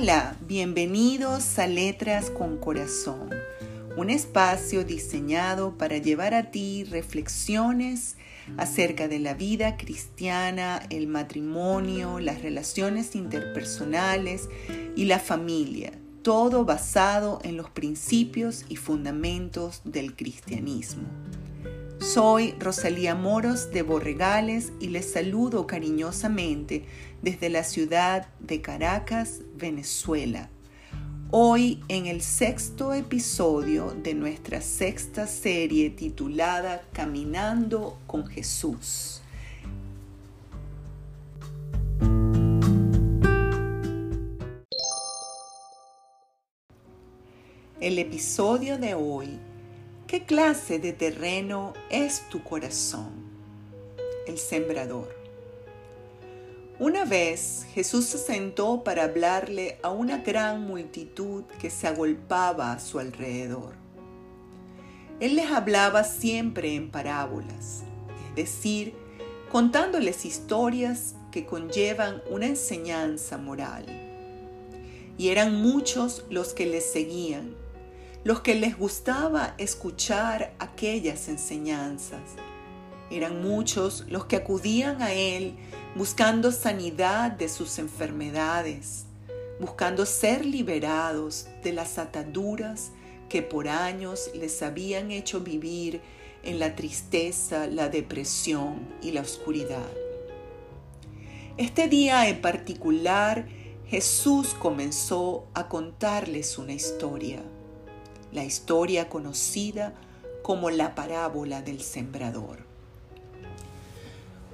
Hola, bienvenidos a Letras con Corazón, un espacio diseñado para llevar a ti reflexiones acerca de la vida cristiana, el matrimonio, las relaciones interpersonales y la familia, todo basado en los principios y fundamentos del cristianismo. Soy Rosalía Moros de Borregales y les saludo cariñosamente desde la ciudad de Caracas, Venezuela. Hoy en el sexto episodio de nuestra sexta serie titulada Caminando con Jesús. El episodio de hoy ¿Qué clase de terreno es tu corazón? El sembrador. Una vez Jesús se sentó para hablarle a una gran multitud que se agolpaba a su alrededor. Él les hablaba siempre en parábolas, es decir, contándoles historias que conllevan una enseñanza moral. Y eran muchos los que les seguían los que les gustaba escuchar aquellas enseñanzas. Eran muchos los que acudían a Él buscando sanidad de sus enfermedades, buscando ser liberados de las ataduras que por años les habían hecho vivir en la tristeza, la depresión y la oscuridad. Este día en particular, Jesús comenzó a contarles una historia la historia conocida como la parábola del sembrador.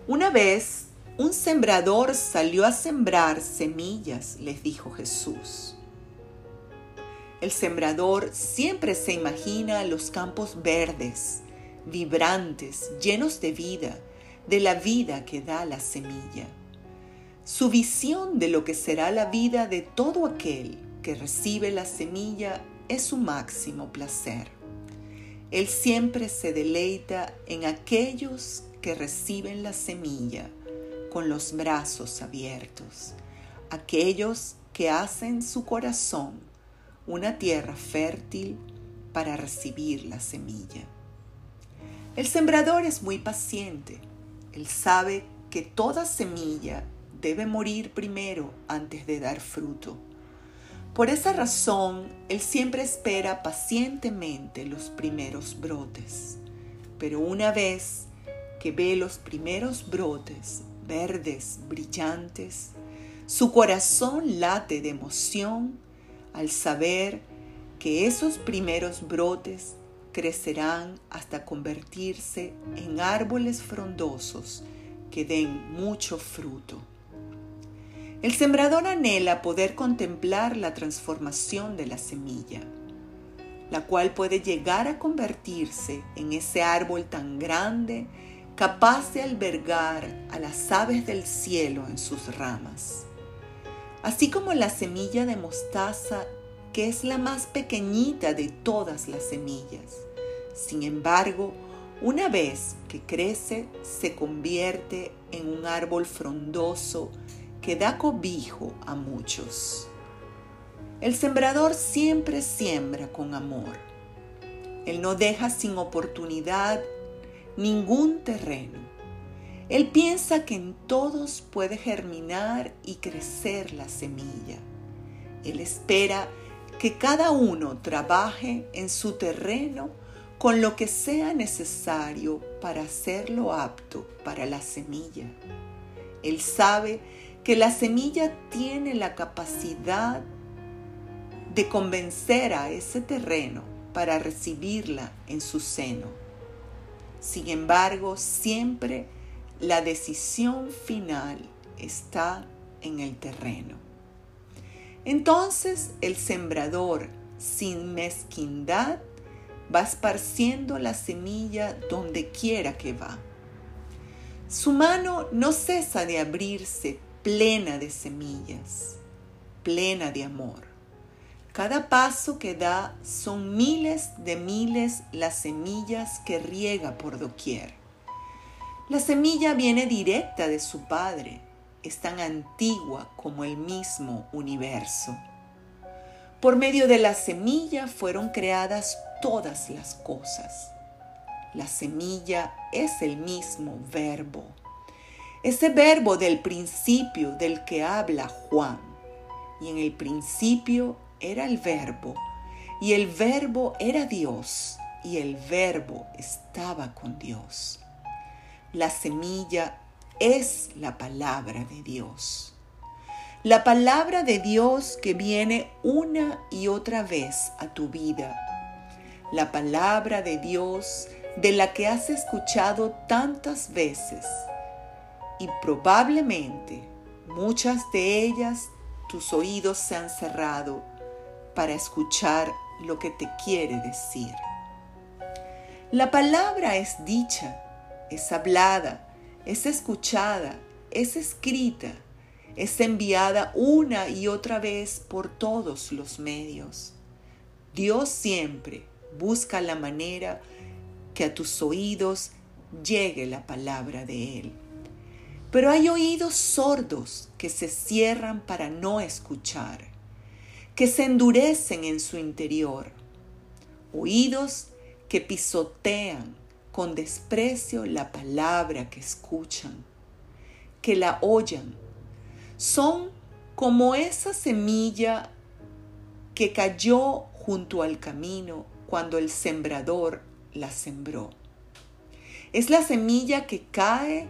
Una vez un sembrador salió a sembrar semillas, les dijo Jesús. El sembrador siempre se imagina los campos verdes, vibrantes, llenos de vida, de la vida que da la semilla. Su visión de lo que será la vida de todo aquel que recibe la semilla es su máximo placer. Él siempre se deleita en aquellos que reciben la semilla con los brazos abiertos, aquellos que hacen su corazón una tierra fértil para recibir la semilla. El sembrador es muy paciente. Él sabe que toda semilla debe morir primero antes de dar fruto. Por esa razón, Él siempre espera pacientemente los primeros brotes. Pero una vez que ve los primeros brotes verdes, brillantes, su corazón late de emoción al saber que esos primeros brotes crecerán hasta convertirse en árboles frondosos que den mucho fruto. El sembrador anhela poder contemplar la transformación de la semilla, la cual puede llegar a convertirse en ese árbol tan grande capaz de albergar a las aves del cielo en sus ramas. Así como la semilla de mostaza, que es la más pequeñita de todas las semillas. Sin embargo, una vez que crece, se convierte en un árbol frondoso que da cobijo a muchos. El sembrador siempre siembra con amor. Él no deja sin oportunidad ningún terreno. Él piensa que en todos puede germinar y crecer la semilla. Él espera que cada uno trabaje en su terreno con lo que sea necesario para hacerlo apto para la semilla. Él sabe que la semilla tiene la capacidad de convencer a ese terreno para recibirla en su seno. Sin embargo, siempre la decisión final está en el terreno. Entonces el sembrador, sin mezquindad, va esparciendo la semilla donde quiera que va. Su mano no cesa de abrirse plena de semillas, plena de amor. Cada paso que da son miles de miles las semillas que riega por doquier. La semilla viene directa de su Padre, es tan antigua como el mismo universo. Por medio de la semilla fueron creadas todas las cosas. La semilla es el mismo verbo. Ese verbo del principio del que habla Juan. Y en el principio era el verbo. Y el verbo era Dios. Y el verbo estaba con Dios. La semilla es la palabra de Dios. La palabra de Dios que viene una y otra vez a tu vida. La palabra de Dios de la que has escuchado tantas veces y probablemente muchas de ellas tus oídos se han cerrado para escuchar lo que te quiere decir. La palabra es dicha, es hablada, es escuchada, es escrita es enviada una y otra vez por todos los medios. Dios siempre busca la manera que a tus oídos llegue la palabra de Él. Pero hay oídos sordos que se cierran para no escuchar, que se endurecen en su interior. Oídos que pisotean con desprecio la palabra que escuchan, que la oyen son como esa semilla que cayó junto al camino cuando el sembrador la sembró. Es la semilla que cae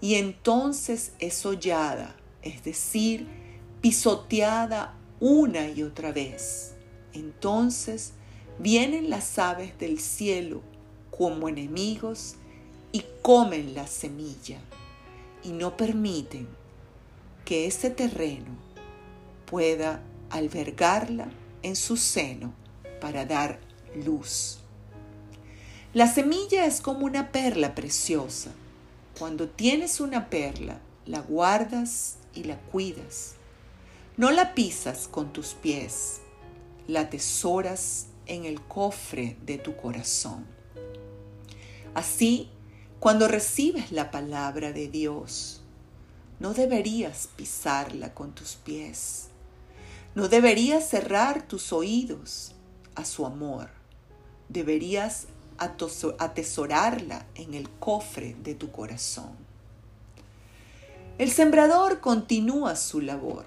y entonces es hollada, es decir, pisoteada una y otra vez. Entonces vienen las aves del cielo como enemigos y comen la semilla y no permiten que ese terreno pueda albergarla en su seno para dar luz. La semilla es como una perla preciosa. Cuando tienes una perla, la guardas y la cuidas. No la pisas con tus pies, la atesoras en el cofre de tu corazón. Así, cuando recibes la palabra de Dios, no deberías pisarla con tus pies. No deberías cerrar tus oídos a su amor. Deberías atesorarla en el cofre de tu corazón. El sembrador continúa su labor.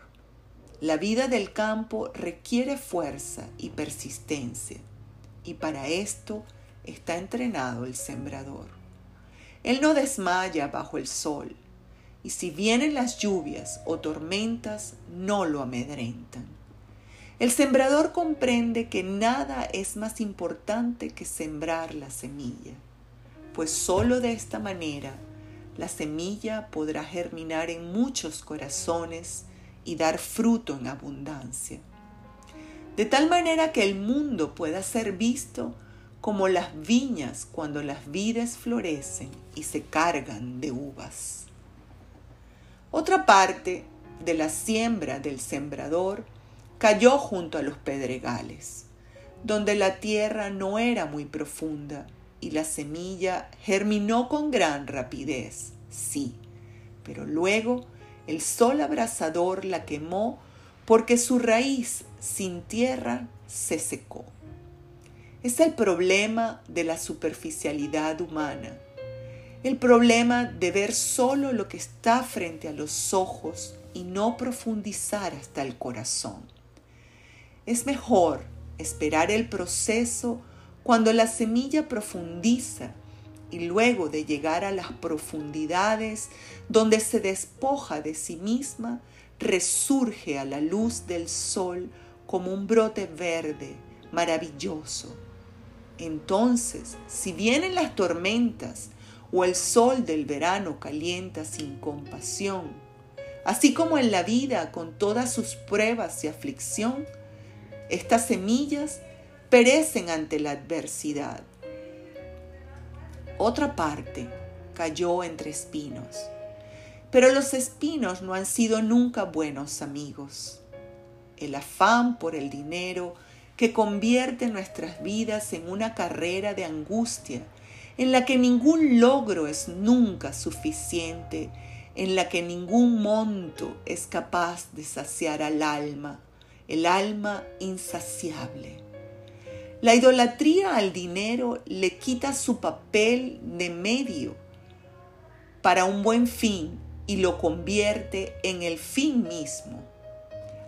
La vida del campo requiere fuerza y persistencia, y para esto está entrenado el sembrador. Él no desmaya bajo el sol, y si vienen las lluvias o tormentas, no lo amedrentan. El sembrador comprende que nada es más importante que sembrar la semilla, pues sólo de esta manera la semilla podrá germinar en muchos corazones y dar fruto en abundancia. De tal manera que el mundo pueda ser visto como las viñas cuando las vides florecen y se cargan de uvas. Otra parte de la siembra del sembrador cayó junto a los pedregales, donde la tierra no era muy profunda y la semilla germinó con gran rapidez, sí, pero luego el sol abrasador la quemó porque su raíz sin tierra se secó. Es el problema de la superficialidad humana el problema de ver solo lo que está frente a los ojos y no profundizar hasta el corazón. Es mejor esperar el proceso cuando la semilla profundiza y luego de llegar a las profundidades donde se despoja de sí misma, resurge a la luz del sol como un brote verde maravilloso. Entonces, si vienen las tormentas o el sol del verano calienta sin compasión, así como en la vida con todas sus pruebas y aflicción, estas semillas perecen ante la adversidad. Otra parte cayó entre espinos, pero los espinos no han sido nunca buenos amigos. El afán por el dinero que convierte nuestras vidas en una carrera de angustia en la que ningún logro es nunca suficiente, en la que ningún monto es capaz de saciar al alma, el alma insaciable. La idolatría al dinero le quita su papel de medio para un buen fin y lo convierte en el fin mismo.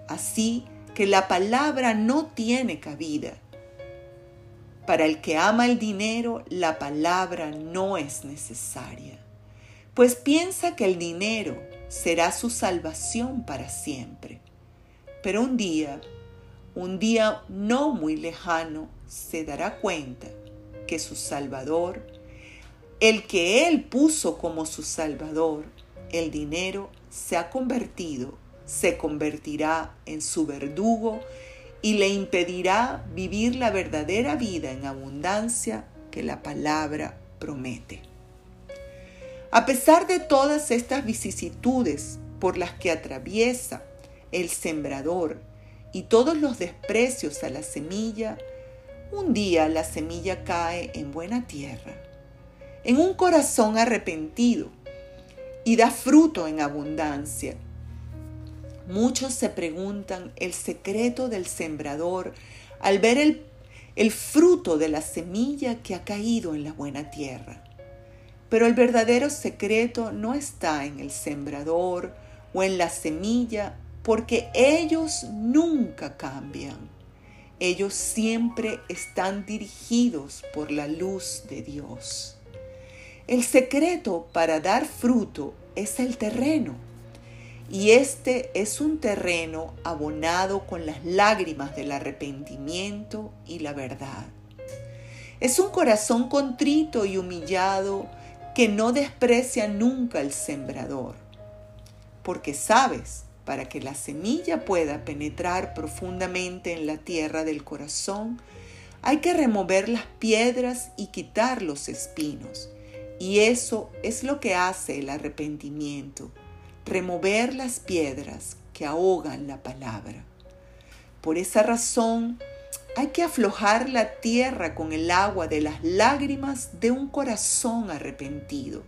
Así que la palabra no tiene cabida. Para el que ama el dinero, la palabra no es necesaria, pues piensa que el dinero será su salvación para siempre. Pero un día, un día no muy lejano, se dará cuenta que su Salvador, el que él puso como su Salvador, el dinero, se ha convertido, se convertirá en su verdugo y le impedirá vivir la verdadera vida en abundancia que la palabra promete. A pesar de todas estas vicisitudes por las que atraviesa el sembrador y todos los desprecios a la semilla, un día la semilla cae en buena tierra, en un corazón arrepentido y da fruto en abundancia. Muchos se preguntan el secreto del sembrador al ver el, el fruto de la semilla que ha caído en la buena tierra. Pero el verdadero secreto no está en el sembrador o en la semilla, porque ellos nunca cambian. Ellos siempre están dirigidos por la luz de Dios. El secreto para dar fruto es el terreno. Y este es un terreno abonado con las lágrimas del arrepentimiento y la verdad. Es un corazón contrito y humillado que no desprecia nunca el sembrador. Porque sabes, para que la semilla pueda penetrar profundamente en la tierra del corazón, hay que remover las piedras y quitar los espinos y eso es lo que hace el arrepentimiento, remover las piedras que ahogan la palabra. Por esa razón, hay que aflojar la tierra con el agua de las lágrimas de un corazón arrepentido,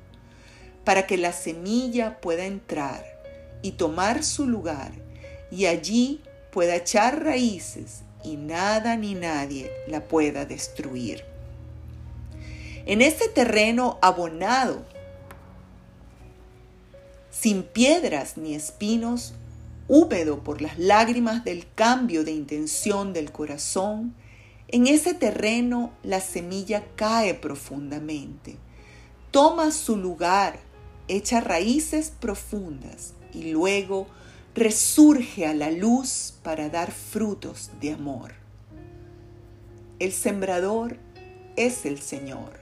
para que la semilla pueda entrar y tomar su lugar y allí pueda echar raíces y nada ni nadie la pueda destruir. En este terreno abonado, sin piedras ni espinos, húmedo por las lágrimas del cambio de intención del corazón, en ese terreno la semilla cae profundamente, toma su lugar, echa raíces profundas y luego resurge a la luz para dar frutos de amor. El sembrador es el Señor.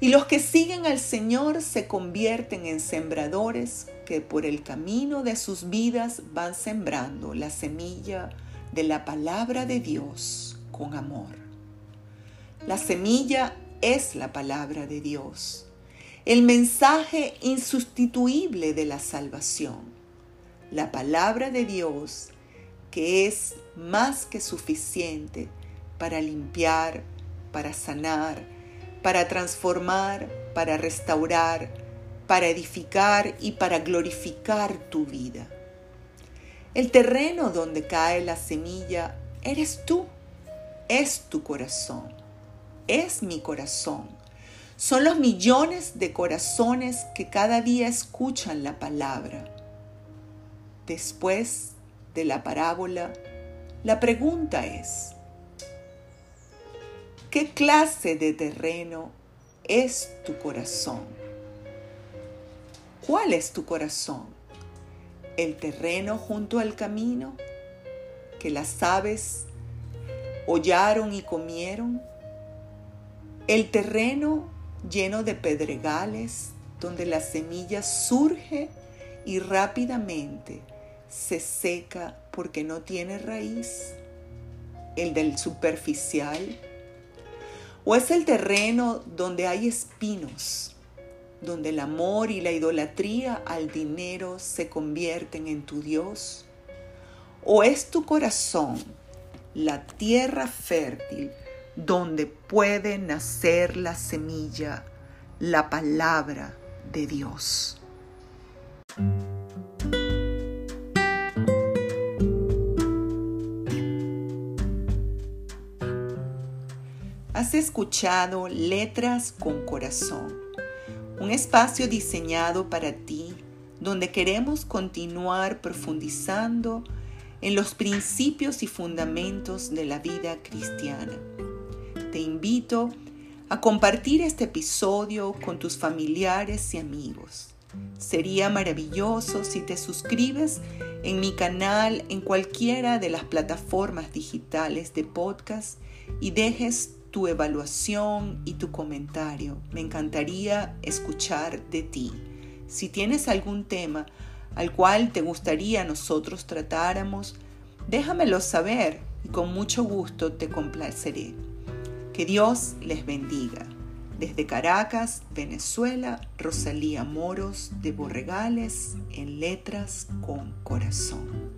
Y los que siguen al Señor se convierten en sembradores que por el camino de sus vidas van sembrando la semilla de la palabra de Dios con amor. La semilla es la palabra de Dios, el mensaje insustituible de la salvación, la palabra de Dios que es más que suficiente para limpiar, para sanar, para transformar, para restaurar, para edificar y para glorificar tu vida. El terreno donde cae la semilla eres tú, es tu corazón, es mi corazón. Son los millones de corazones que cada día escuchan la palabra. Después de la parábola, la pregunta es, ¿Qué clase de terreno es tu corazón? ¿Cuál es tu corazón? ¿El terreno junto al camino que las aves hollaron y comieron? ¿El terreno lleno de pedregales donde la semilla surge y rápidamente se seca porque no tiene raíz? ¿El del superficial? ¿O es el terreno donde hay espinos, donde el amor y la idolatría al dinero se convierten en tu Dios? ¿O es tu corazón la tierra fértil donde puede nacer la semilla, la palabra de Dios? Has escuchado Letras con Corazón, un espacio diseñado para ti donde queremos continuar profundizando en los principios y fundamentos de la vida cristiana. Te invito a compartir este episodio con tus familiares y amigos. Sería maravilloso si te suscribes en mi canal en cualquiera de las plataformas digitales de podcast y dejes tu evaluación y tu comentario. Me encantaría escuchar de ti. Si tienes algún tema al cual te gustaría nosotros tratáramos, déjamelo saber y con mucho gusto te complaceré. Que Dios les bendiga. Desde Caracas, Venezuela, Rosalía Moros de Borregales en Letras con Corazón.